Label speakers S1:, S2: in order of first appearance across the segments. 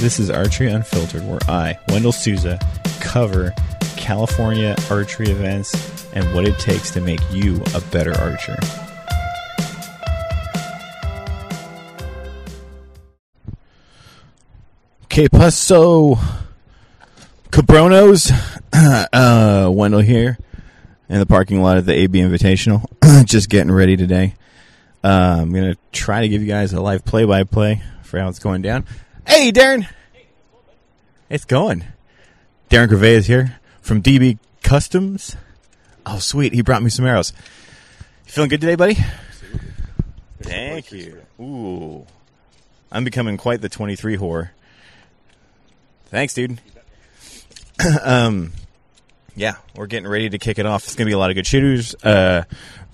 S1: This is Archery Unfiltered, where I, Wendell Souza, cover California archery events and what it takes to make you a better archer. Okay, paso cabronos. uh, Wendell here in the parking lot of the AB Invitational. Just getting ready today. Uh, I'm going to try to give you guys a live play by play for how it's going down. Hey, Darren. It's going. Darren Gervais is here from DB Customs. Oh, sweet. He brought me some arrows. You feeling good today, buddy? Thank you. Ooh. I'm becoming quite the 23 whore. Thanks, dude. um, yeah, we're getting ready to kick it off. It's going to be a lot of good shooters. Uh,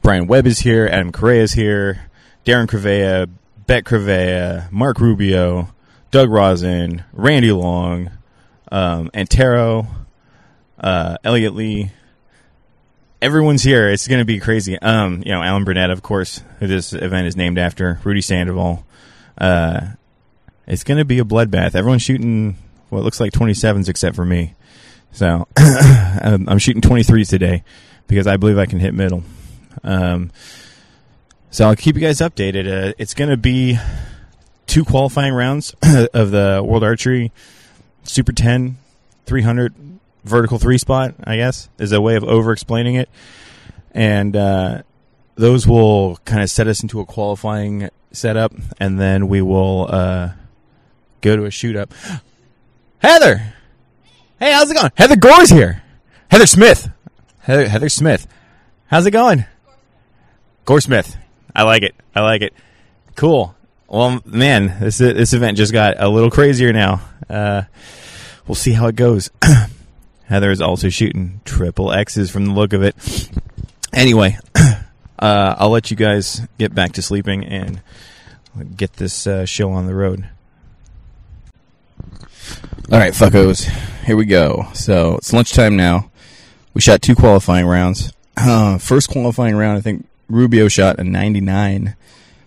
S1: Brian Webb is here. Adam Correa is here. Darren Crevea, Bet Crevea, Mark Rubio, Doug Rosin, Randy Long, um, Antero, uh, Elliot Lee. Everyone's here. It's going to be crazy. Um, you know, Alan Burnett, of course, who this event is named after, Rudy Sandoval. Uh, it's going to be a bloodbath. Everyone's shooting what looks like 27s except for me. So I'm shooting 23s today because I believe I can hit middle. Um, so I'll keep you guys updated. Uh, it's going to be two qualifying rounds of the World Archery Super 10 300 vertical three spot, I guess, is a way of over explaining it. And uh, those will kind of set us into a qualifying setup, and then we will uh, go to a shoot up. Heather! Hey, how's it going? Heather Gore's here. Heather Smith. Heather, Heather Smith. How's it going? Gore Smith. I like it. I like it. Cool. Well, man, this this event just got a little crazier now. Uh, we'll see how it goes. Heather is also shooting triple X's from the look of it. Anyway, uh, I'll let you guys get back to sleeping and get this uh, show on the road. All right, fuckos, here we go. So it's lunchtime now. We shot two qualifying rounds. First qualifying round, I think Rubio shot a 99,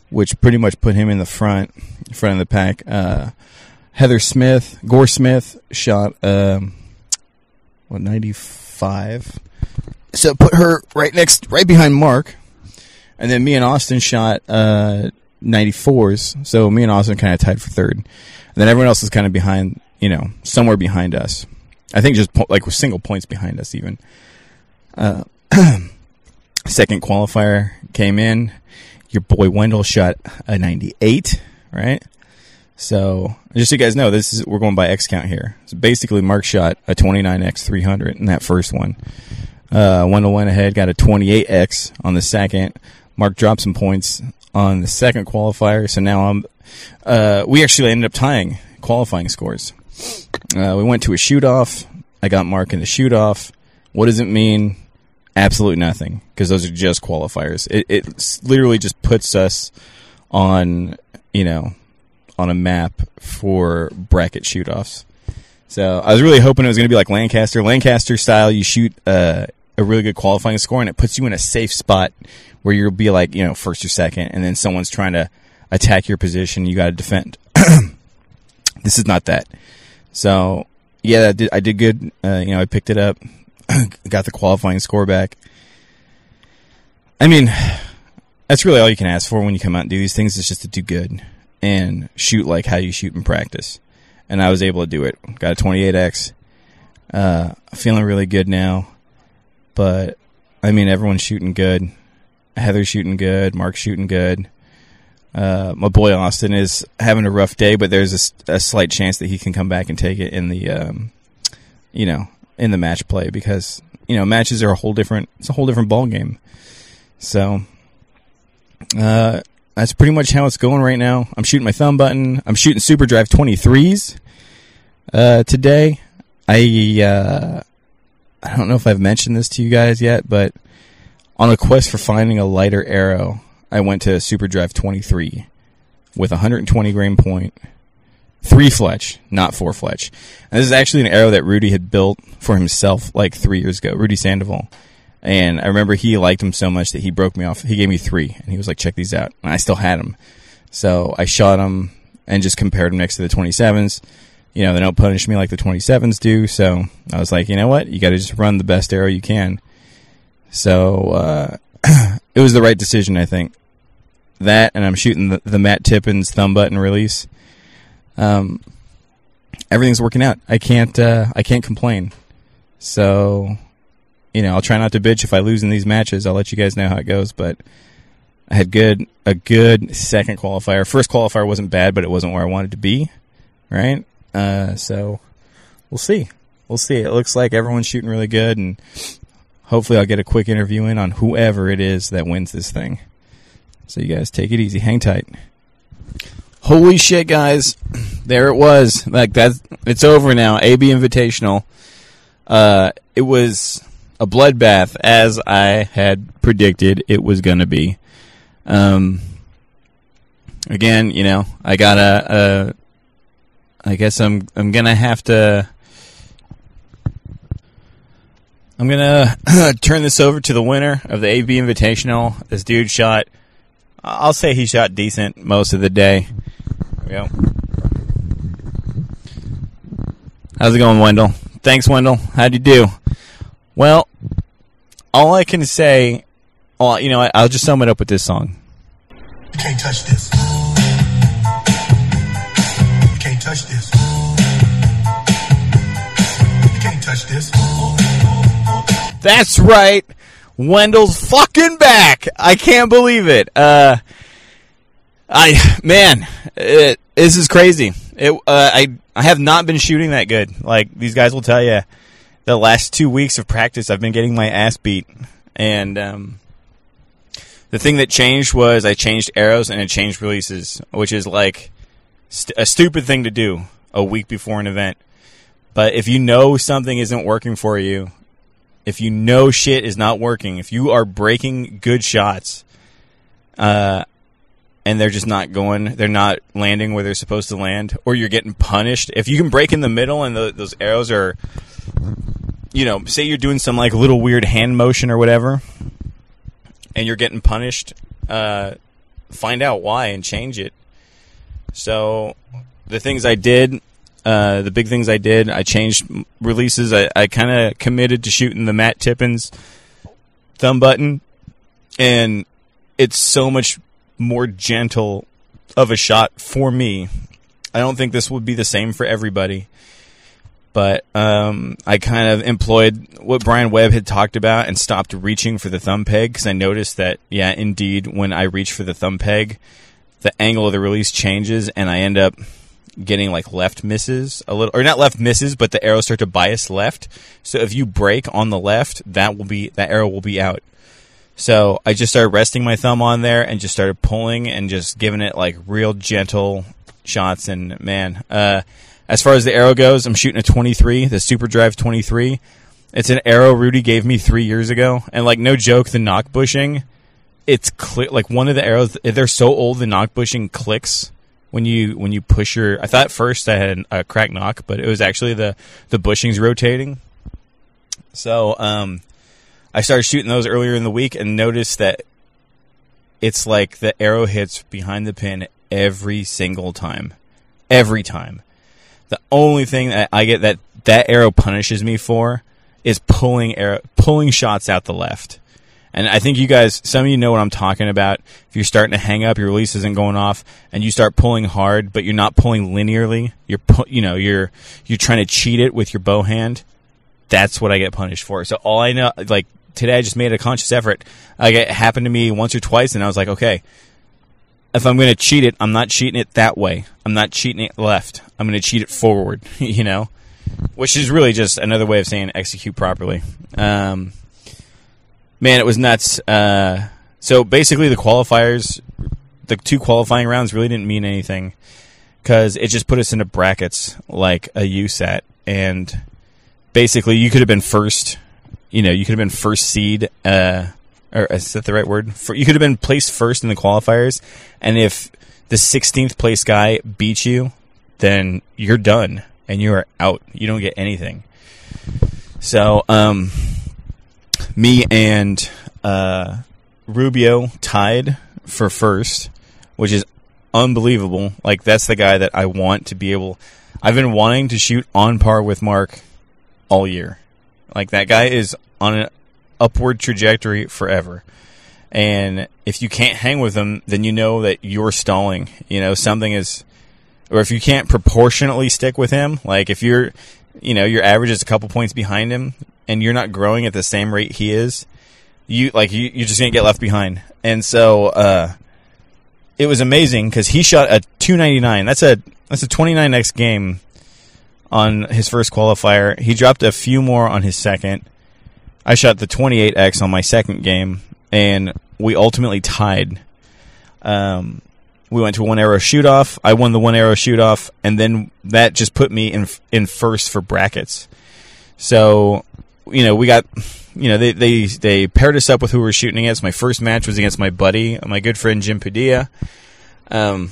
S1: which pretty much put him in the front, front of the pack. Uh, Heather Smith, Gore Smith shot um, what 95. So put her right next, right behind Mark, and then me and Austin shot uh, 94s. So me and Austin kind of tied for third, and then everyone else is kind of behind, you know, somewhere behind us. I think just po- like with single points behind us even. Uh, second qualifier came in. Your boy Wendell shot a 98, right? So just so you guys know, this is we're going by X count here. So basically, Mark shot a 29x 300 in that first one. Uh, Wendell went ahead, got a 28x on the second. Mark dropped some points on the second qualifier, so now I'm. Uh, we actually ended up tying qualifying scores. Uh, we went to a shoot off. I got Mark in the shoot off. What does it mean? Absolutely nothing, because those are just qualifiers. It, it literally just puts us on, you know, on a map for bracket shoot offs. So I was really hoping it was going to be like Lancaster. Lancaster style, you shoot uh, a really good qualifying score and it puts you in a safe spot where you'll be like, you know, first or second, and then someone's trying to attack your position. You got to defend. this is not that. So yeah, I did, I did good. Uh, you know, I picked it up, got the qualifying score back. I mean, that's really all you can ask for when you come out and do these things is just to do good and shoot like how you shoot in practice. And I was able to do it. Got a 28x. Uh, feeling really good now. But I mean, everyone's shooting good. Heather's shooting good. Mark's shooting good. Uh, my boy Austin is having a rough day, but there's a, a, slight chance that he can come back and take it in the, um, you know, in the match play because you know matches are a whole different. It's a whole different ball game. So, uh, that's pretty much how it's going right now. I'm shooting my thumb button. I'm shooting Super Drive 23s uh, today. I uh, I don't know if I've mentioned this to you guys yet, but on a quest for finding a lighter arrow, I went to Super Drive 23 with a 120 grain point, three fletch, not four fletch. And this is actually an arrow that Rudy had built for himself like three years ago, Rudy Sandoval. And I remember he liked them so much that he broke me off. He gave me three, and he was like, "Check these out." And I still had them, so I shot them and just compared them next to the 27s. You know, they don't punish me like the 27s do. So I was like, you know what? You got to just run the best arrow you can. So uh, it was the right decision, I think. That, and I'm shooting the, the Matt Tippins thumb button release. Um, everything's working out. I can't. Uh, I can't complain. So you know, I'll try not to bitch if I lose in these matches. I'll let you guys know how it goes. But I had good a good second qualifier. First qualifier wasn't bad, but it wasn't where I wanted to be. Right. Uh, so we'll see. We'll see. It looks like everyone's shooting really good, and hopefully, I'll get a quick interview in on whoever it is that wins this thing. So you guys take it easy. Hang tight. Holy shit, guys! There it was. Like that. It's over now. AB Invitational. Uh, it was a bloodbath as I had predicted it was going to be. Um, again, you know, I gotta. Uh, I guess I'm I'm gonna have to. I'm gonna turn this over to the winner of the AB Invitational. This dude shot. I'll say he shot decent most of the day. There we go. How's it going, Wendell? Thanks, Wendell. How'd you do? Well, all I can say, well, you know, I'll just sum it up with this song.
S2: You can't touch this. You can't touch this. You can't touch this.
S1: That's right. Wendell's fucking back. I can't believe it. Uh, I man, it, this is crazy. It, uh, I I have not been shooting that good. Like these guys will tell you, the last two weeks of practice, I've been getting my ass beat, and um, the thing that changed was I changed arrows and I changed releases, which is like st- a stupid thing to do a week before an event. But if you know something isn't working for you, if you know shit is not working, if you are breaking good shots, uh, and they're just not going, they're not landing where they're supposed to land, or you're getting punished. If you can break in the middle and the, those arrows are, you know, say you're doing some like little weird hand motion or whatever, and you're getting punished, uh, find out why and change it. So the things I did, uh, the big things I did, I changed releases. I, I kind of committed to shooting the Matt Tippins thumb button, and it's so much more gentle of a shot for me. I don't think this would be the same for everybody. But um, I kind of employed what Brian Webb had talked about and stopped reaching for the thumb peg because I noticed that, yeah, indeed, when I reach for the thumb peg, the angle of the release changes and I end up getting like left misses a little, or not left misses, but the arrows start to bias left. So if you break on the left, that will be that arrow will be out. So I just started resting my thumb on there and just started pulling and just giving it like real gentle shots. And man, uh, as far as the arrow goes, I'm shooting a 23, the Super Drive 23. It's an arrow Rudy gave me three years ago, and like no joke, the nock bushing, it's clear. Like one of the arrows, they're so old, the nock bushing clicks when you when you push your. I thought first I had a crack nock, but it was actually the the bushings rotating. So um, I started shooting those earlier in the week and noticed that it's like the arrow hits behind the pin every single time, every time. The only thing that I get that that arrow punishes me for is pulling arrow, pulling shots out the left. And I think you guys, some of you know what I'm talking about. If you're starting to hang up, your release isn't going off, and you start pulling hard, but you're not pulling linearly. You're, pu- you know, you're you're trying to cheat it with your bow hand. That's what I get punished for. So all I know, like today, I just made a conscious effort. Like it happened to me once or twice, and I was like, okay, if I'm going to cheat it, I'm not cheating it that way. I'm not cheating it left. I'm going to cheat it forward, you know, which is really just another way of saying execute properly. Um, man, it was nuts. Uh, so basically, the qualifiers the two qualifying rounds really didn't mean anything because it just put us into brackets like a USAT, and basically you could have been first. You know, you could have been first seed. Uh, or is that the right word? For, you could have been placed first in the qualifiers, and if the 16th place guy beats you, then you're done and you are out. You don't get anything. So, um, me and uh, Rubio tied for first, which is unbelievable. Like that's the guy that I want to be able. I've been wanting to shoot on par with Mark all year. Like that guy is on an upward trajectory forever. And if you can't hang with him, then you know that you're stalling. You know, something is, or if you can't proportionately stick with him, like if you're, you know, your average is a couple points behind him and you're not growing at the same rate he is, you, like, you, you're just to get left behind. And so, uh, it was amazing because he shot a 299. That's a, that's a 29x game on his first qualifier. He dropped a few more on his second. I shot the 28x on my second game and we ultimately tied. Um, we went to one arrow shoot off. I won the one arrow shoot off, and then that just put me in in first for brackets. So, you know, we got, you know, they they they paired us up with who we were shooting against. My first match was against my buddy, my good friend Jim Padilla. Um,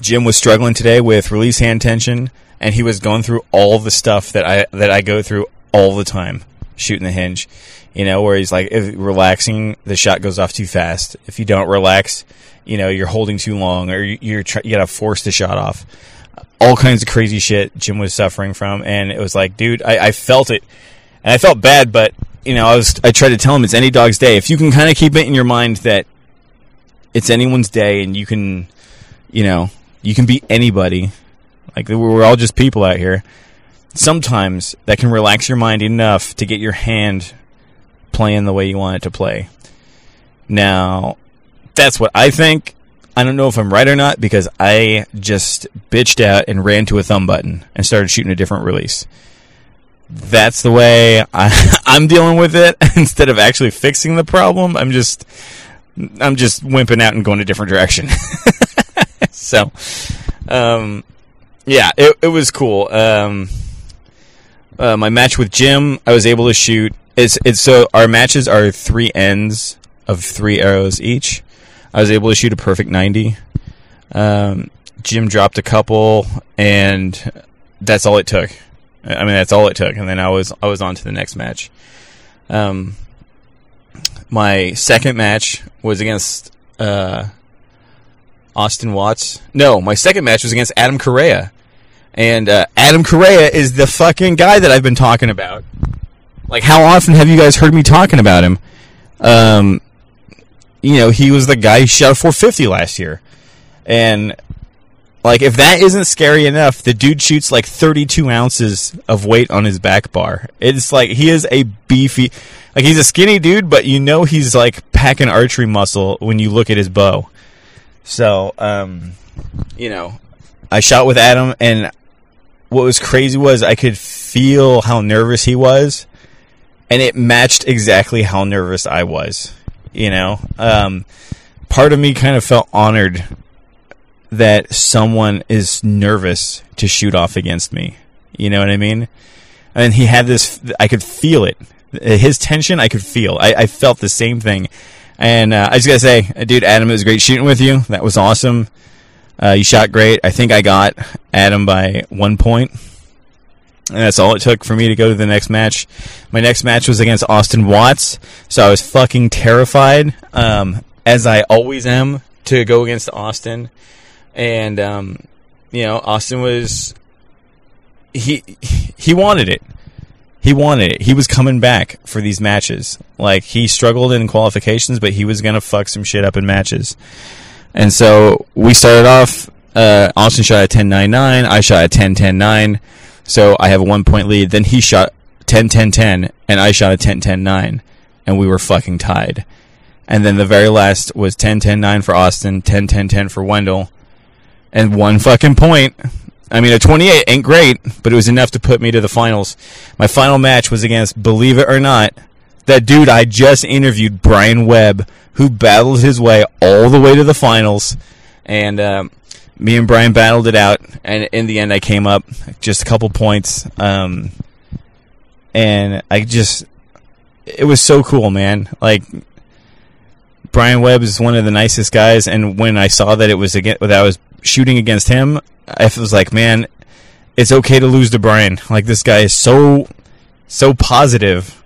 S1: Jim was struggling today with release hand tension, and he was going through all the stuff that I that I go through all the time shooting the hinge you know, where he's like, if relaxing, the shot goes off too fast. If you don't relax, you know, you're holding too long or you're, try- you gotta force the shot off. All kinds of crazy shit Jim was suffering from. And it was like, dude, I, I felt it and I felt bad, but you know, I was, I tried to tell him it's any dog's day. If you can kind of keep it in your mind that it's anyone's day and you can, you know, you can beat anybody. Like we're all just people out here. Sometimes that can relax your mind enough to get your hand playing the way you want it to play. Now, that's what I think. I don't know if I'm right or not because I just bitched out and ran to a thumb button and started shooting a different release. That's the way I, I'm dealing with it instead of actually fixing the problem. I'm just, I'm just wimping out and going a different direction. so, um, yeah, it, it was cool. Um, uh, my match with Jim, I was able to shoot it's it's so our matches are three ends of three arrows each. I was able to shoot a perfect ninety. Um, Jim dropped a couple, and that's all it took. I mean, that's all it took, and then I was I was on to the next match. Um, my second match was against uh, Austin Watts. No, my second match was against Adam Correa, and uh, Adam Correa is the fucking guy that I've been talking about. Like, how often have you guys heard me talking about him? Um, you know, he was the guy who shot a 450 last year. And, like, if that isn't scary enough, the dude shoots like 32 ounces of weight on his back bar. It's like, he is a beefy, like, he's a skinny dude, but you know he's like packing archery muscle when you look at his bow. So, um, you know, I shot with Adam, and what was crazy was I could feel how nervous he was and it matched exactly how nervous I was. You know, um, part of me kind of felt honored that someone is nervous to shoot off against me. You know what I mean? And he had this, I could feel it. His tension, I could feel. I, I felt the same thing. And uh, I just gotta say, dude, Adam, it was great shooting with you. That was awesome. Uh, you shot great. I think I got Adam by one point. And that's all it took for me to go to the next match. My next match was against Austin Watts, so I was fucking terrified, um, as I always am, to go against Austin. And um, you know, Austin was he he wanted it. He wanted it. He was coming back for these matches. Like he struggled in qualifications, but he was gonna fuck some shit up in matches. And so we started off. Uh, Austin shot a 10-9-9. I shot a 10-10-9. So I have a one point lead. Then he shot 10 10 10, and I shot a 10 10 9, and we were fucking tied. And then the very last was 10 10 9 for Austin, 10 10 10 for Wendell, and one fucking point. I mean, a 28 ain't great, but it was enough to put me to the finals. My final match was against, believe it or not, That dude I just interviewed, Brian Webb, who battled his way all the way to the finals, and um, me and Brian battled it out, and in the end, I came up just a couple points, um, and I just it was so cool, man. Like Brian Webb is one of the nicest guys, and when I saw that it was again that I was shooting against him, I was like, man, it's okay to lose to Brian. Like this guy is so so positive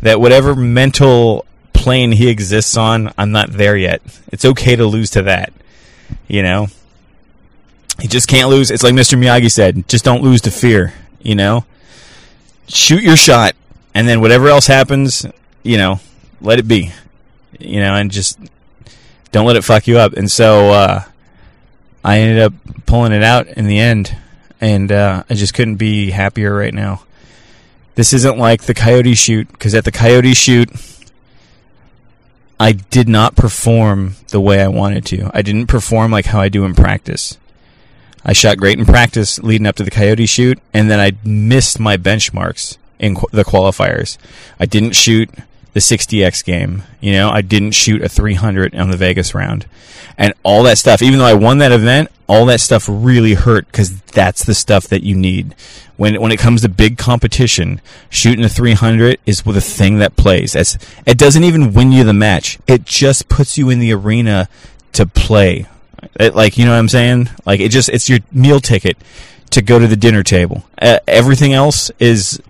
S1: that whatever mental plane he exists on, I'm not there yet. It's okay to lose to that. You know? He just can't lose. It's like Mr. Miyagi said, just don't lose to fear, you know? Shoot your shot and then whatever else happens, you know, let it be. You know, and just don't let it fuck you up. And so uh I ended up pulling it out in the end and uh, I just couldn't be happier right now. This isn't like the Coyote shoot because at the Coyote shoot, I did not perform the way I wanted to. I didn't perform like how I do in practice. I shot great in practice leading up to the Coyote shoot, and then I missed my benchmarks in qu- the qualifiers. I didn't shoot the 60x game. You know, I didn't shoot a 300 on the Vegas round. And all that stuff, even though I won that event, all that stuff really hurt because that's the stuff that you need. When, when it comes to big competition, shooting a 300 is the thing that plays. It's, it doesn't even win you the match. It just puts you in the arena to play. It, like, you know what I'm saying? Like, it just, it's your meal ticket to go to the dinner table. Uh, everything else is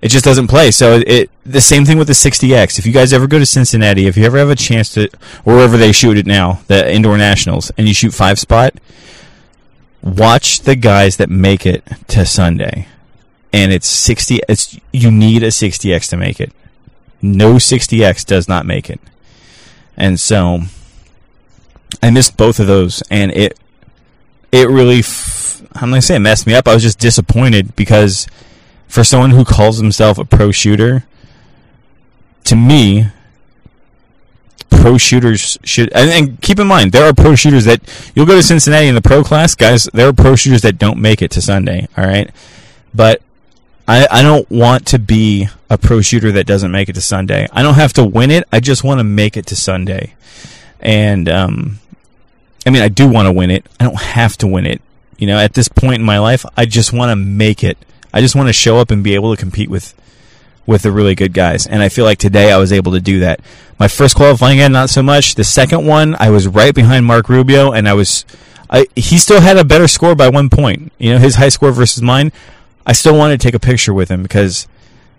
S1: it just doesn't play. So it the same thing with the 60X. If you guys ever go to Cincinnati, if you ever have a chance to, wherever they shoot it now, the indoor nationals, and you shoot five spot, watch the guys that make it to Sunday. And it's 60. It's you need a 60X to make it. No 60X does not make it. And so I missed both of those, and it it really. F- I'm gonna say it messed me up. I was just disappointed because for someone who calls himself a pro shooter, to me, pro shooters should and, and, keep in mind there are pro shooters that you'll go to Cincinnati in the pro class, guys. There are pro shooters that don't make it to Sunday. All right, but I I don't want to be a pro shooter that doesn't make it to Sunday. I don't have to win it. I just want to make it to Sunday, and um, I mean I do want to win it. I don't have to win it. You know, at this point in my life, I just want to make it I just want to show up and be able to compete with with the really good guys. And I feel like today I was able to do that. My first qualifying end, not so much. The second one, I was right behind Mark Rubio, and I was, I, he still had a better score by one point. You know, his high score versus mine. I still wanted to take a picture with him because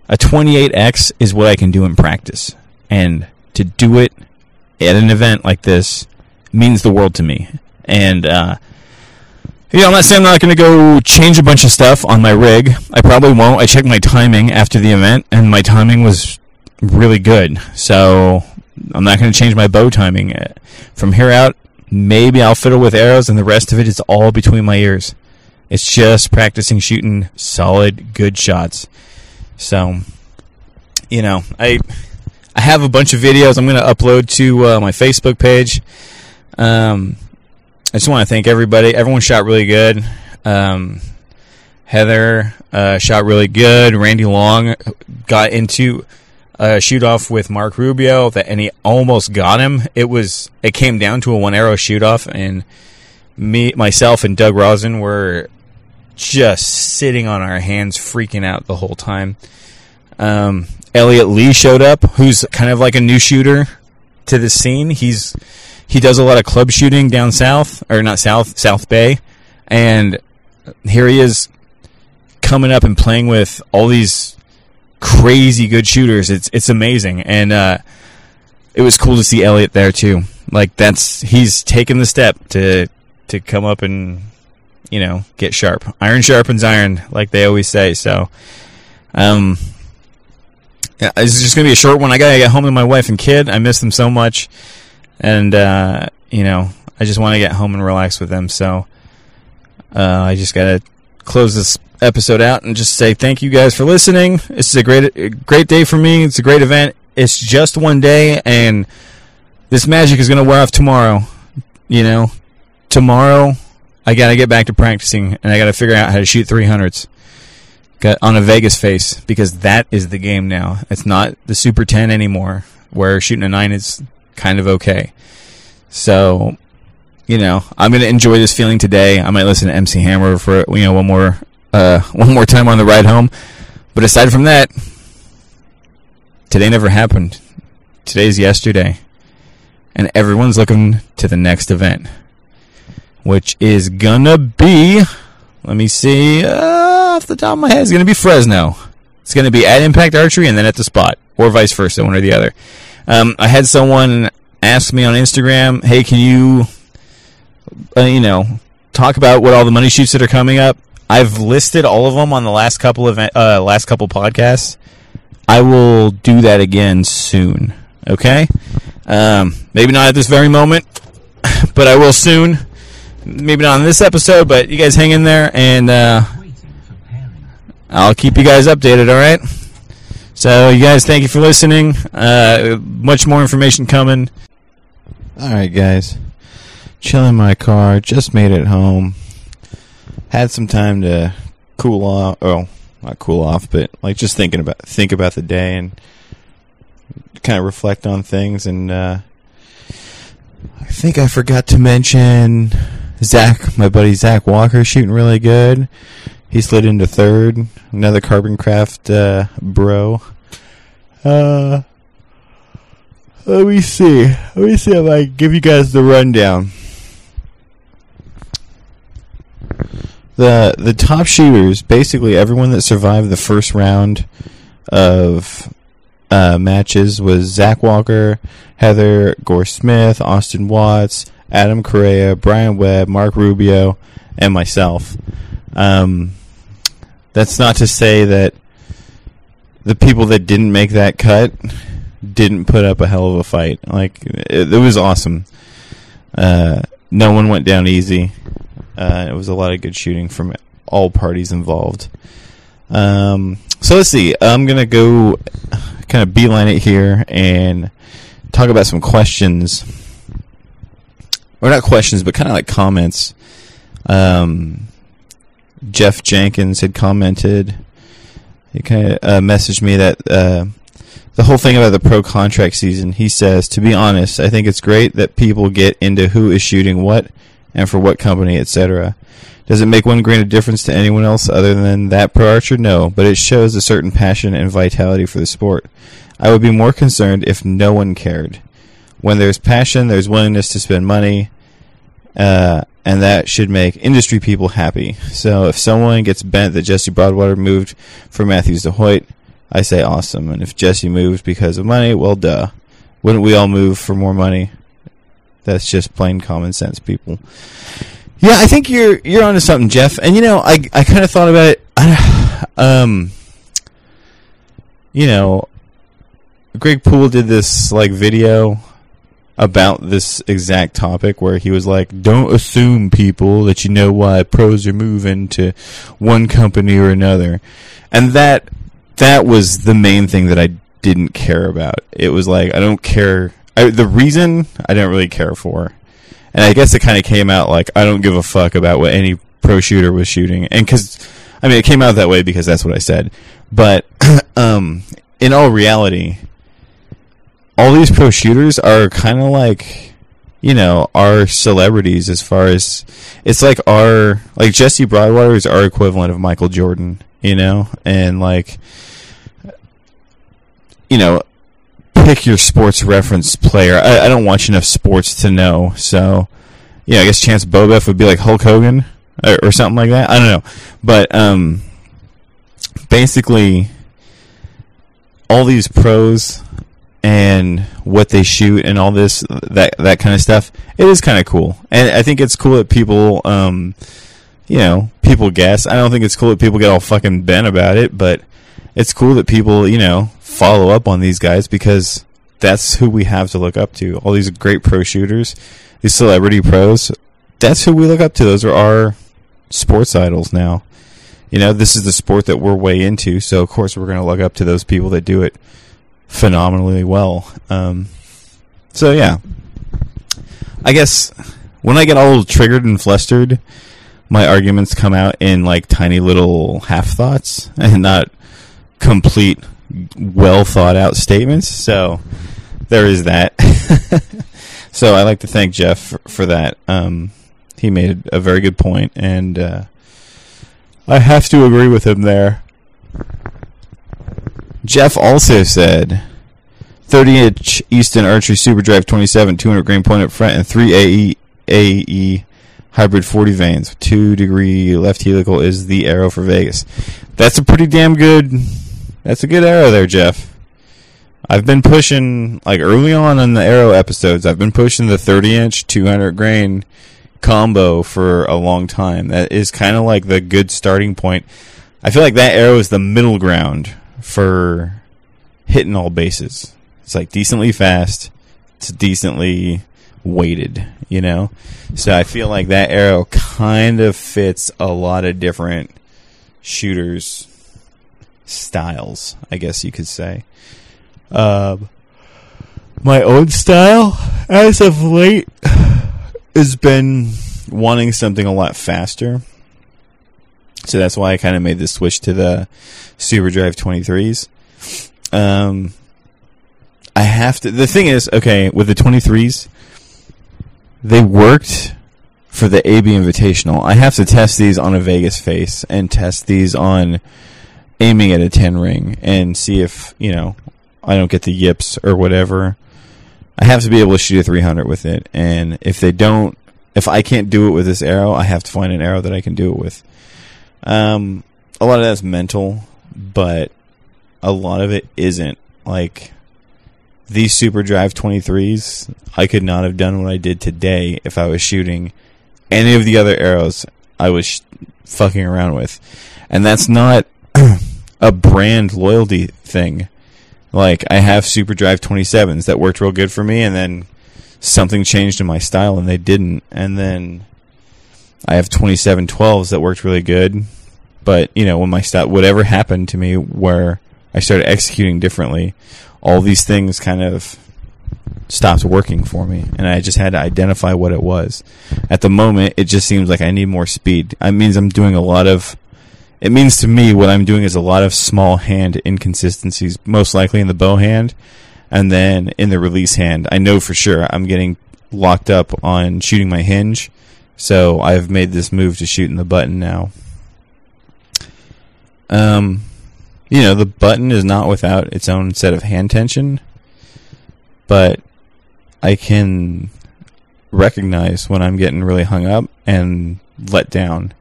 S1: a 28x is what I can do in practice, and to do it at an event like this means the world to me. And uh, yeah, I'm not saying I'm not going to go change a bunch of stuff on my rig. I probably won't. I checked my timing after the event, and my timing was really good. So I'm not going to change my bow timing. From here out, maybe I'll fiddle with arrows, and the rest of it is all between my ears. It's just practicing shooting solid, good shots. So, you know, I I have a bunch of videos I'm going to upload to uh, my Facebook page. Um, I just want to thank everybody. Everyone shot really good. Um, Heather uh, shot really good. Randy Long got into a shoot off with Mark Rubio that, and he almost got him. It was it came down to a one arrow shoot off, and me, myself, and Doug Rosen were just sitting on our hands, freaking out the whole time. Um, Elliot Lee showed up, who's kind of like a new shooter to the scene. He's he does a lot of club shooting down south, or not south, South Bay, and here he is coming up and playing with all these crazy good shooters. It's it's amazing, and uh, it was cool to see Elliot there too. Like that's he's taken the step to to come up and you know get sharp. Iron sharpens iron, like they always say. So, um, yeah, it's just gonna be a short one. I gotta get home to my wife and kid. I miss them so much and uh, you know, I just want to get home and relax with them. So uh, I just gotta close this episode out and just say thank you guys for listening. This is a great, a great day for me. It's a great event. It's just one day, and this magic is gonna wear off tomorrow. You know, tomorrow I gotta get back to practicing, and I gotta figure out how to shoot 300s. got on a Vegas face because that is the game now. It's not the Super 10 anymore, where shooting a nine is kind of okay. So, you know, I'm gonna enjoy this feeling today. I might listen to MC Hammer for you know one more uh, one more time on the ride home. But aside from that, today never happened. Today's yesterday, and everyone's looking to the next event, which is gonna be. Let me see. Uh, off the top of my head, it's gonna be Fresno. It's gonna be at Impact Archery and then at the spot, or vice versa, one or the other. Um, I had someone ask me on Instagram, "Hey, can you, uh, you know, talk about what all the money shoots that are coming up?" I've listed all of them on the last couple of uh, last couple podcasts. I will do that again soon. Okay, um, maybe not at this very moment, but I will soon. Maybe not on this episode, but you guys hang in there, and uh, I'll keep you guys updated. All right. So, you guys, thank you for listening. Uh, much more information coming. All right, guys. Chilling my car. Just made it home. Had some time to cool off. Oh, not cool off, but like just thinking about think about the day and kind of reflect on things. And uh, I think I forgot to mention Zach, my buddy Zach Walker, shooting really good. He slid into third. Another Carbon Craft uh, bro. Uh, let me see. Let me see if I give you guys the rundown. The the top shooters, basically everyone that survived the first round of uh, matches was Zach Walker, Heather Gore Smith, Austin Watts, Adam Correa, Brian Webb, Mark Rubio, and myself. Um, that's not to say that the people that didn't make that cut didn't put up a hell of a fight. Like it, it was awesome. Uh, no one went down easy. Uh, it was a lot of good shooting from all parties involved. Um, so let's see. I'm gonna go kind of beeline it here and talk about some questions, or not questions, but kind of like comments. Um, Jeff Jenkins had commented. He kind of uh, messaged me that uh, the whole thing about the pro contract season. He says, to be honest, I think it's great that people get into who is shooting what and for what company, etc. Does it make one grain of difference to anyone else other than that pro archer? No, but it shows a certain passion and vitality for the sport. I would be more concerned if no one cared. When there's passion, there's willingness to spend money, uh, and that should make industry people happy. So if someone gets bent that Jesse Broadwater moved from Mathews to Hoyt, I say awesome. And if Jesse moved because of money, well, duh. Wouldn't we all move for more money? That's just plain common sense, people. Yeah, I think you're you're onto something, Jeff. And you know, I I kind of thought about it. I, um, you know, Greg Poole did this like video about this exact topic where he was like, "Don't assume people that you know why pros are moving to one company or another," and that that was the main thing that I didn't care about. It was like I don't care. I, the reason I didn't really care for, and I guess it kind of came out like I don't give a fuck about what any pro shooter was shooting, and because I mean it came out that way because that's what I said, but um, in all reality all these pro shooters are kind of like you know our celebrities as far as it's like our like Jesse Broadwater is our equivalent of Michael Jordan, you know, and like you know pick your sports reference player. I, I don't watch enough sports to know, so yeah, I guess Chance Beaubouef would be like Hulk Hogan or, or something like that. I don't know, but um, basically all these pros and what they shoot and all this that that kind of stuff it is kind of cool. And i think it's cool that people um you know people guess. I don't think it's cool that people get all fucking bent about it but it's cool that people you know follow up on these guys because that's who we have to look up to. All these great pro shooters these celebrity pros that's who we look up to. Those are our sports idols now. You know this is the sport that we're way into so of course we're going to look up to those people that do it phenomenally well. Um, so yeah, I guess when I get all triggered and flustered, my arguments come out in like tiny little half thoughts and not complete, well thought out statements. So there is that. so I like to thank Jeff for, for that. Um, he made a very good point, and uh, I have to agree with him there. Jeff also said 30 inch Easton Archery Super Drive 27, 200 grain point up front, and 3 AE, AE hybrid 40 vanes. 2 degree left helical is the arrow for Vegas. That's a pretty damn good. That's a good arrow there, Jeff. I've been pushing, like early on in the arrow episodes, I've been pushing the 30 inch 200 grain combo for a long time. That is kind of like the good starting point. I feel like that arrow is the middle ground for hitting all bases. It's like decently fast. It's decently weighted, you know? So I feel like that arrow kind of fits a lot of different shooters styles, I guess you could say. Um, my own style, as of late, has been wanting something a lot faster. So that's why I kind of made the switch to the Super Drive 23s. Um, I have to. The thing is, okay, with the 23s, they worked for the AB Invitational. I have to test these on a Vegas face and test these on aiming at a 10 ring and see if, you know, I don't get the yips or whatever. I have to be able to shoot a 300 with it. And if they don't, if I can't do it with this arrow, I have to find an arrow that I can do it with. Um, a lot of that's mental, but a lot of it isn't. Like these Super Drive 23s, I could not have done what I did today if I was shooting any of the other arrows I was sh- fucking around with. And that's not a brand loyalty thing. Like I have Super Drive 27s that worked real good for me and then something changed in my style and they didn't. And then I have 2712s that worked really good. But, you know, when my style, whatever happened to me where I started executing differently, all these things kind of stopped working for me. And I just had to identify what it was. At the moment, it just seems like I need more speed. It means I'm doing a lot of, it means to me what I'm doing is a lot of small hand inconsistencies, most likely in the bow hand and then in the release hand. I know for sure I'm getting locked up on shooting my hinge. So I've made this move to shooting the button now. Um, you know, the button is not without its own set of hand tension, but I can recognize when I'm getting really hung up and let down.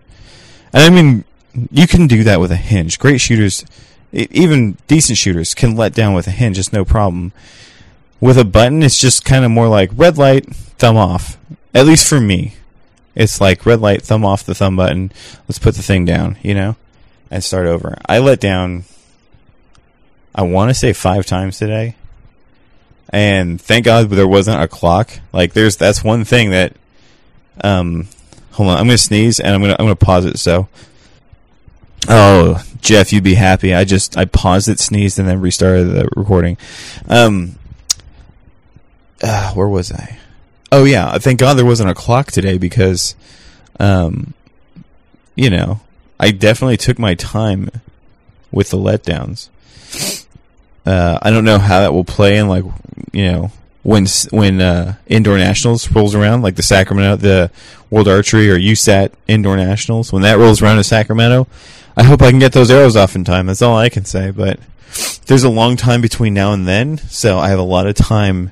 S1: And I mean, you can do that with a hinge. Great shooters, even decent shooters, can let down with a hinge. It's no problem. With a button, it's just kind of more like red light, thumb off. At least for me. It's like red light, thumb off the thumb button. Let's put the thing down, you know? And start over. I let down, I want to say five times today. And thank God there wasn't a clock. Like there's, that's one thing that, um, hold on, I'm to sneeze and I'm to, I'm to pause it. So, oh, Jeff, you'd be happy. I just, I paused it, sneezed, and then restarted the recording. Um, uh, where was I? Oh yeah, thank God there wasn't a clock today because, um, you know, I definitely took my time with the letdowns. Uh, I don't know how that will play in like, you know, when when uh, indoor nationals rolls around, like the Sacramento, the World Archery or USAT indoor nationals, when that rolls around in Sacramento, I hope I can get those arrows off in time. That's all I can say. But there's a long time between now and then, so I have a lot of time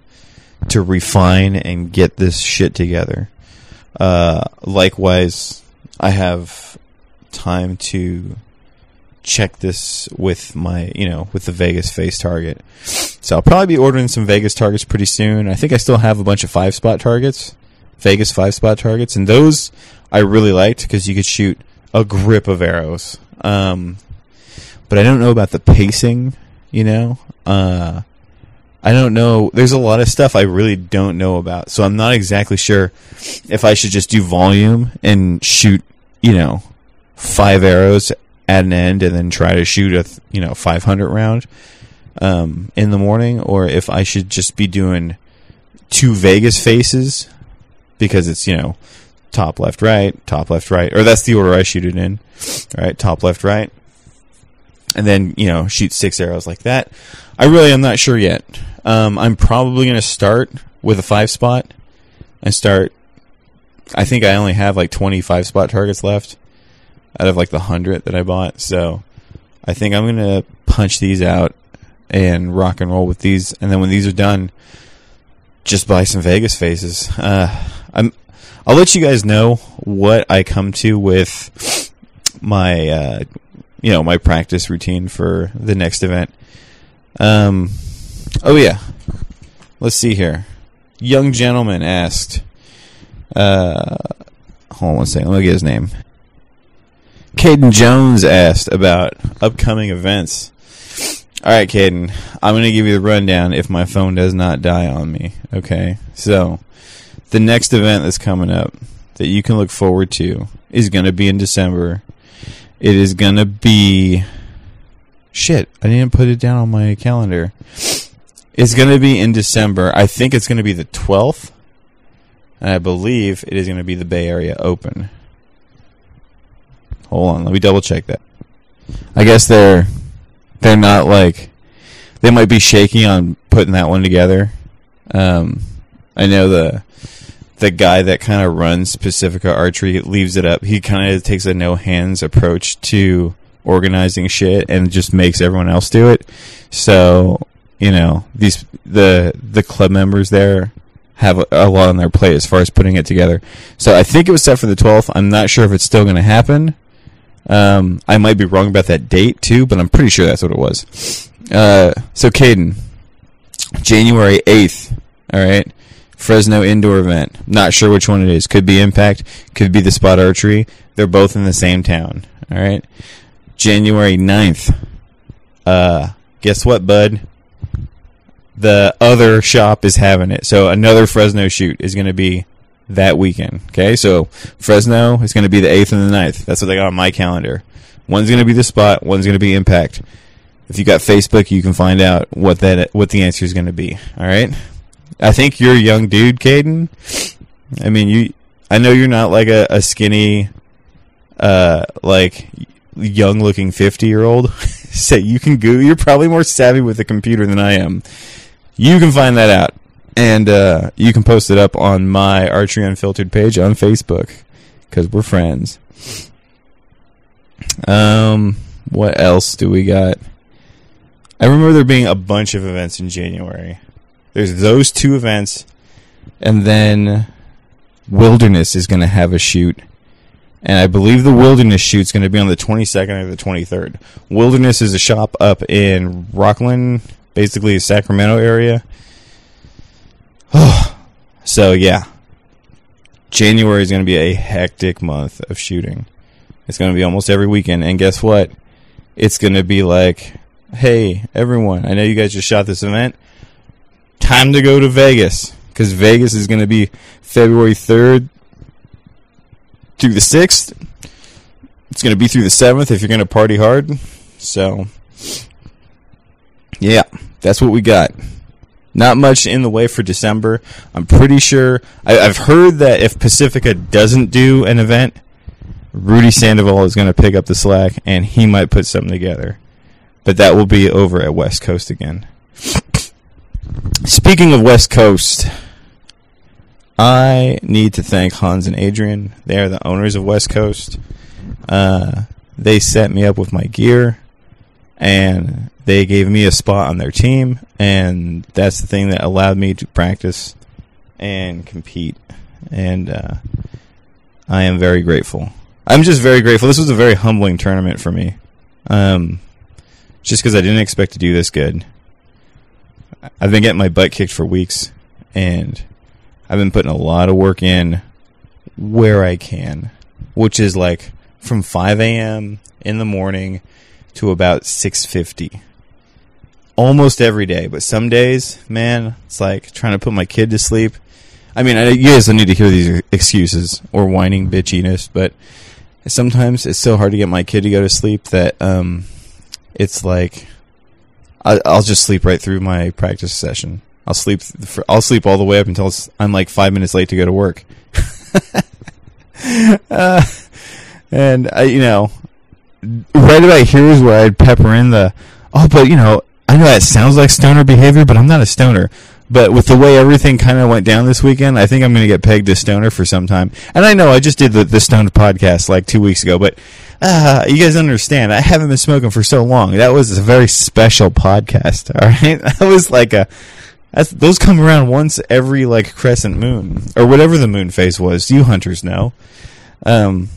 S1: to refine and get this shit together. Uh, likewise, I have time to check this with my, you know, with the Vegas face target. So I'll probably be ordering some Vegas targets pretty soon. I think I still have a bunch of five spot targets, Vegas five spot targets, and those I really liked because you could shoot a grip of arrows. Um, but I don't know about the pacing, you know. Uh, I don't know. There's a lot of stuff I really don't know about. So I'm not exactly sure if I should just do volume and shoot, you know, five arrows at an end and then try to shoot a, you know, 500 round um, in the morning or if I should just be doing two Vegas faces because it's, you know, top, left, right, top, left, right, or that's the order I shoot it in. right? top, left, right, and then you know shoot six arrows like that. I really am not sure yet. Um, I'm probably going to start with a five spot and start. I think I only have like 25 spot targets left out of like the hundred that I bought. So I think I'm going to punch these out and rock and roll with these. And then when these are done, just buy some Vegas faces. Uh, I'm. I'll let you guys know what I come to with my, uh, you know, my practice routine for the next event. Um, oh yeah, let's see here. Young gentleman asked. Uh, hold on one second. Let me get his name. Caden Jones asked about upcoming events. All right, Caden, I'm going to give you the rundown if my phone does not die on me. Okay, so the next event that's coming up that you can look forward to is going to be in December. It is going to be. Shit, I didn't put it down on my calendar. It's going to be in December. I think it's going to be the 12th. And I believe it is going to be the Bay Area Open. Hold on, let me double check that. I guess they're they're not like they might be shaky on putting that one together. Um, I know the the guy that kind of runs Pacifica Archery leaves it up. He kind of takes a no hands approach to organizing shit and just makes everyone else do it. So you know these the the club members there have a, lot on their plate as far as putting it together. So I think it was set for the 12th. I'm not sure if it's still going to happen. Um, I might be wrong about that date too, but I'm pretty sure that's what it was. Uh, so Caden, January 8th. All right. Fresno indoor event. Not sure which one it is. Could be Impact. Could be the Spot Archery. They're both in the same town. All right. January 9th. Uh, guess what, bud? The other shop is having it. So another Fresno shoot is going to be that weekend. Okay. So Fresno is going to be the 8th and the 9th. That's what they got on my calendar. One's going to be the spot. One's going to be Impact. If you got Facebook, you can find out what that what the answer is going to be. All right. I think you're a young dude, Caden. I mean, you. I know you're not like a, a skinny, uh, like young looking fifty year old. so you can go. You're probably more savvy with a computer than I am. You can find that out, and uh, you can post it up on my Archery Unfiltered page on Facebook because we're friends. Um, what else do we got? I remember there being a bunch of events in January. There's those two events, and then Wilderness is going to have a shoot. And I believe the Wilderness shoot's going to be on the 22nd or the 23rd. Wilderness is a shop up in Rocklin, basically the Sacramento area. so, yeah. January is going to be a hectic month of shooting. It's going to be almost every weekend. And guess what? It's going to be like, hey, everyone, I know you guys just shot this event. Time to go to Vegas. Because Vegas is going to be February 3rd through the 6th. It's going to be through the 7th if you're going to party hard. So, yeah, that's what we got. Not much in the way for December. I'm pretty sure. I, have heard that if Pacifica doesn't do an event, Rudy Sandoval is going to pick up the slack and he might put something together. But that will be over at West Coast again. Speaking of West Coast, I need to thank Hans and Adrian. They are the owners of West Coast. Uh, they set me up with my gear, and they gave me a spot on their team, and that's the thing that allowed me to practice and compete. And uh, I am very grateful. I'm just very grateful. This was a very humbling tournament for me. Um, just because I didn't expect to do this good. I've been getting my butt kicked for weeks, and I've been putting a lot of work in where I can, which is like from 5 a.m. in the morning to about 6:50. Almost every day, but some days, man, it's like trying to put my kid to sleep. I mean, I, you guys don't need to hear these excuses or whining bitchiness, but sometimes it's so hard to get my kid to go to sleep that um, it's like I, I'll just sleep right through my practice session. I'll sleep. For, I'll sleep all the way up until I'm like five minutes late to go to work. uh, and I, you know, right about here is where I'd pepper in the. Oh, but you know, I know that sounds like stoner behavior, but I'm not a stoner. But with the way everything kind of went down this weekend, I think I'm going to get pegged to stoner for some time. And I know I just did the, the stoned podcast like two weeks ago, but uh, you guys understand, I haven't been smoking for so long. That was a very special podcast, all right? That was like a. Those come around once every like crescent moon or whatever the moon phase was. You hunters know. Um,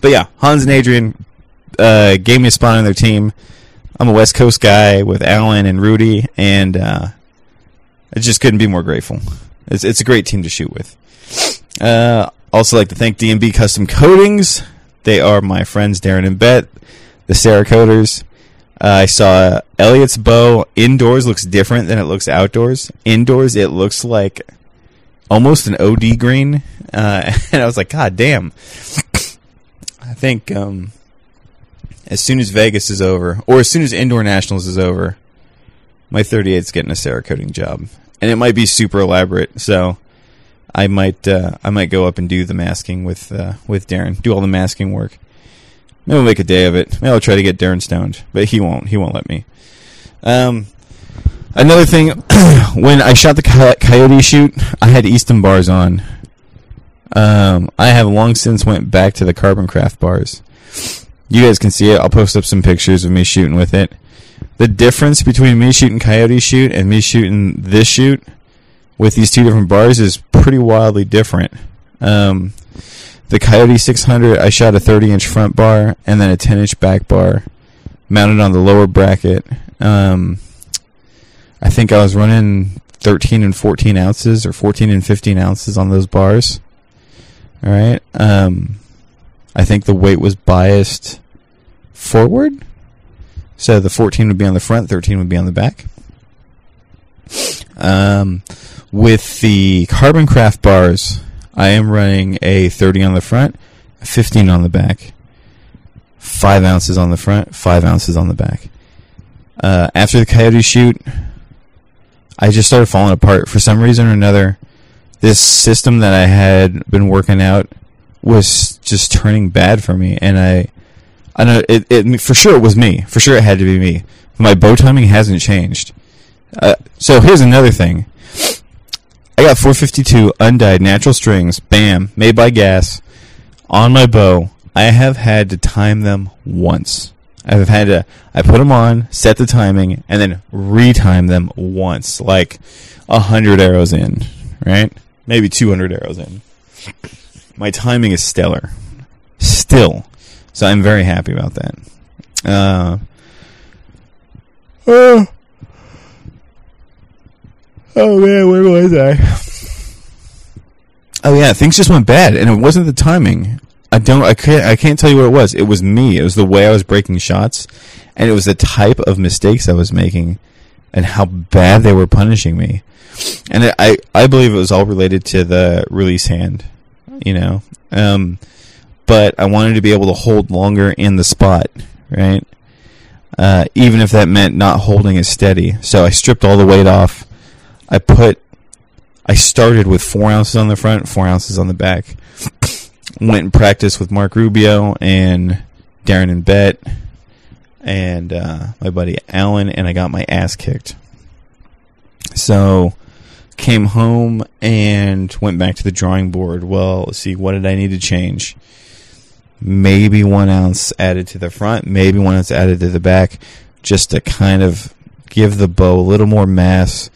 S1: but yeah, Hans and Adrian uh, gave me a spot on their team. I'm a West Coast guy with Alan and Rudy, and uh, I just couldn't be more grateful. It's, it's a great team to shoot with. Uh, also, like to thank DMB Custom Coatings. They are my friends Darren and Bet, the Cerakoders. Uh, I saw Elliot's bow indoors looks different than it looks outdoors. Indoors, it looks like almost an OD green, uh, and I was like, God damn! I think um, as soon as Vegas is over, or as soon as Indoor Nationals is over, my 38's getting a Cerakoting job, and it might be super elaborate. So I might uh, I might go up and do the masking with uh, with Darren, do all the masking work. Maybe we'll make a day of it. Maybe I'll try to get Darren stoned, but he won't. He won't let me. Um, another thing, when I shot the coyote shoot, I had Easton bars on. Um, I have long since went back to the Carbon Craft bars. You guys can see it. I'll post up some pictures of me shooting with it. The difference between me shooting coyote shoot and me shooting this shoot with these two different bars is pretty wildly different. Um, the Coyote 600, I shot a 30 inch front bar and then a 10 inch back bar mounted on the lower bracket. Um, I think I was running 13 and 14 ounces or 14 and 15 ounces on those bars. All right. Um, I think the weight was biased forward. So the 14 would be on the front, 13 would be on the back. Um, with the Carbon Craft bars, I am running a 30 on the front, 15 on the back, 5 ounces on the front, 5 ounces on the back. Uh, after the coyote shoot, I just started falling apart. For some reason or another, this system that I had been working out was just turning bad for me. And I, I know it, it for sure it was me. For sure it had to be me. My bow timing hasn't changed. Uh, so here's another thing. I got 452 undyed natural strings, bam, made by gas, on my bow. I have had to time them once. I've had to, I put them on, set the timing, and then retime them once, like a hundred arrows in, right? Maybe 200 arrows in. My timing is stellar. Still. So I'm very happy about that. Uh, uh, Oh man, where was I? Oh yeah, things just went bad, and it wasn't the timing. I don't, I can't, I can't tell you what it was. It was me. It was the way I was breaking shots, and it was the type of mistakes I was making, and how bad they were punishing me. And I, I believe it was all related to the release hand, you know. Um, but I wanted to be able to hold longer in the spot, right? Uh, even if that meant not holding it steady. So I stripped all the weight off I put, I started with four ounces on the front, four ounces on the back. Went and practiced with Mark Rubio and Darren and Bet and uh, my buddy Alan, and I got my ass kicked. So came home and went back to the drawing board. Well, let's see, what did I need to change? Maybe one ounce added to the front, maybe one ounce added to the back, just to kind of give the bow a little more mass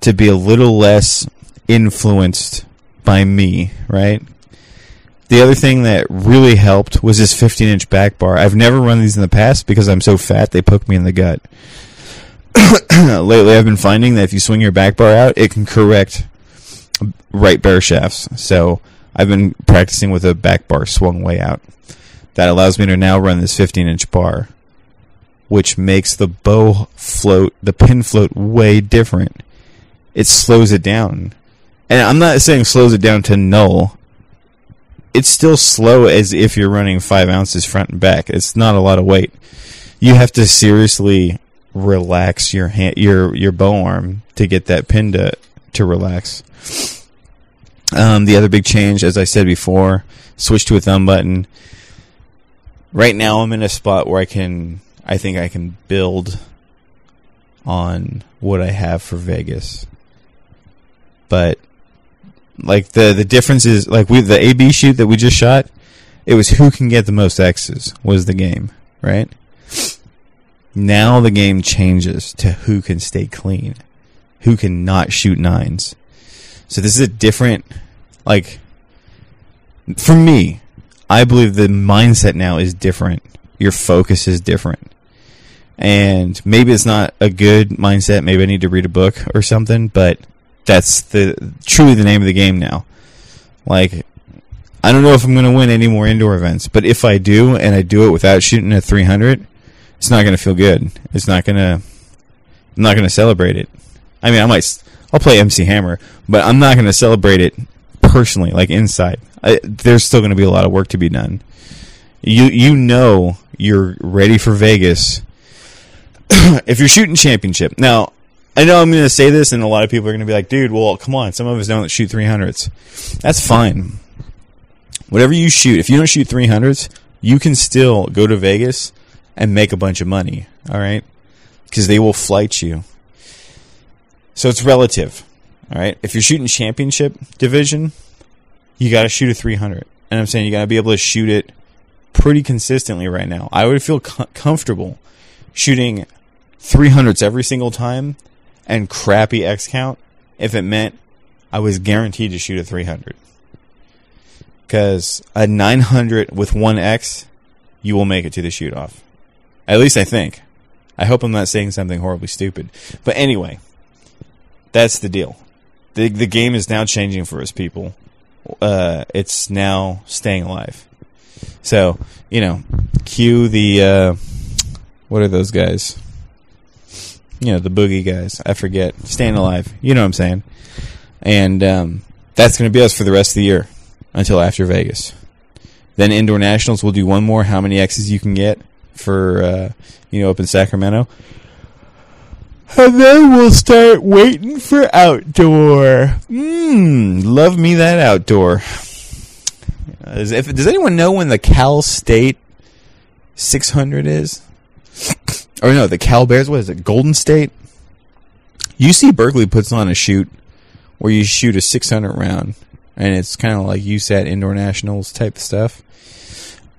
S1: to be a little less influenced by me, right? The other thing that really helped was this 15 inch back bar. I've never run these in the past because I'm so fat they poke me in the gut. Lately, I've been finding that if you swing your back bar out, it can correct right bare shafts. So I've been practicing with a back bar swung way out. That allows me to now run this 15 inch bar, which makes the bow float, the pin float way different it slows it down. And I'm not saying slows it down to null. It's still slow as if you're running five ounces front and back. It's not a lot of weight. You have to seriously relax your hand, your your bow arm to get that pin to to relax. Um, the other big change, as I said before, switch to a thumb button. Right now, I'm in a spot where I can, I think I can build on what I have for Vegas. But like the the difference is like the AB shoot that we just shot, it was who can get the most X's was the game, right? Now the game changes to who can stay clean, who can not shoot nines. So this is a different, like, for me, I believe the mindset now is different. Your focus is different. And maybe it's not a good mindset. Maybe I need to read a book or something, but that's the truly the name of the game now. Like, I don't know if I'm going to win any more indoor events, but if I do and I do it without shooting a 300, it's not going to feel good. It's not going to. I'm not going to celebrate it. I mean, I might. I'll play MC Hammer, but I'm not going to celebrate it personally, like inside. I, there's still going to be a lot of work to be done. You you know you're ready for Vegas if you're shooting championship. Now, I know I'm going to say this, and a lot of people are going to be like, "Dude, well, come on." Some of us don't shoot 300s. That's fine. Whatever you shoot, if you don't shoot 300s, you can still go to Vegas and make a bunch of money. All right, because they will flight you. So it's relative. All right. If you're shooting championship division, you got to shoot a 300. And I'm saying you got to be able to shoot it pretty consistently right now. I would feel co- comfortable shooting 300s every single time and crappy X count if it meant I was guaranteed to shoot a 300. Because a 900 with one X, you will make it to the shoot off. At least I think. I hope I'm not saying something horribly stupid. But anyway, that's the deal. The, the game is now changing for us people. Uh, it's now staying alive. So, you know, cue the, uh, what are those guys? You know, the boogie guys. I forget. Staying alive. You know what I'm saying. And, um, that's going to be us for the rest of the year until after Vegas. Then indoor nationals, we'll do one more. How many X's you can get for, uh, you know, up in Sacramento. And then we'll start waiting for outdoor. Mmm, love me that outdoor. Does, if, does anyone know when the Cal State 600 is? Or no, the Cal Bears, what is it? Golden State? UC Berkeley puts on a shoot where you shoot a 600 round. And it's kind of like USAT Indoor Nationals type stuff.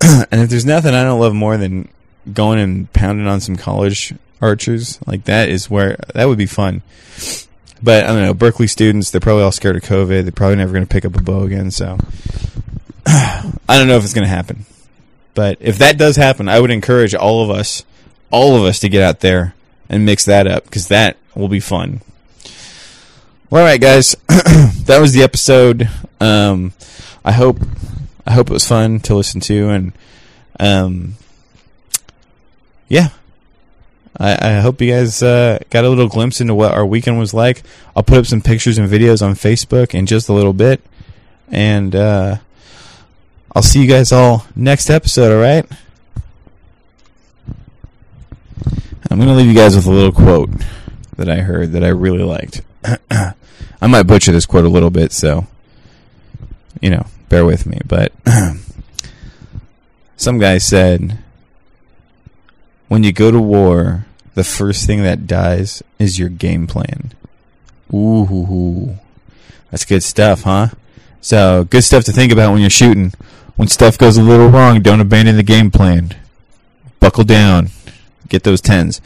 S1: and if there's nothing I don't love more than going and pounding on some college archers. Like that is where that would be fun. But I don't know, Berkeley students, they're probably all scared of COVID. They're probably never going to pick up a bow again. So I don't know if it's going to happen. But if that does happen, I would encourage all of us, all of us to get out there and mix that up because that will be fun. Well, all right, guys, that was the episode. Um, I hope I hope it was fun to listen to, and um, yeah, I, I hope you guys uh, got a little glimpse into what our weekend was like. I'll put up some pictures and videos on Facebook in just a little bit, and uh, I'll see you guys all next episode. All right. I'm going to leave you guys with a little quote that I heard that I really liked. I might butcher this quote a little bit, so you know, bear with me. But some guy said, "When you go to war, the first thing that dies is your game plan." Ooh, that's good stuff, huh? So good stuff to think about when you're shooting. When stuff goes a little wrong, don't abandon the game plan. Buckle down. Get those tens.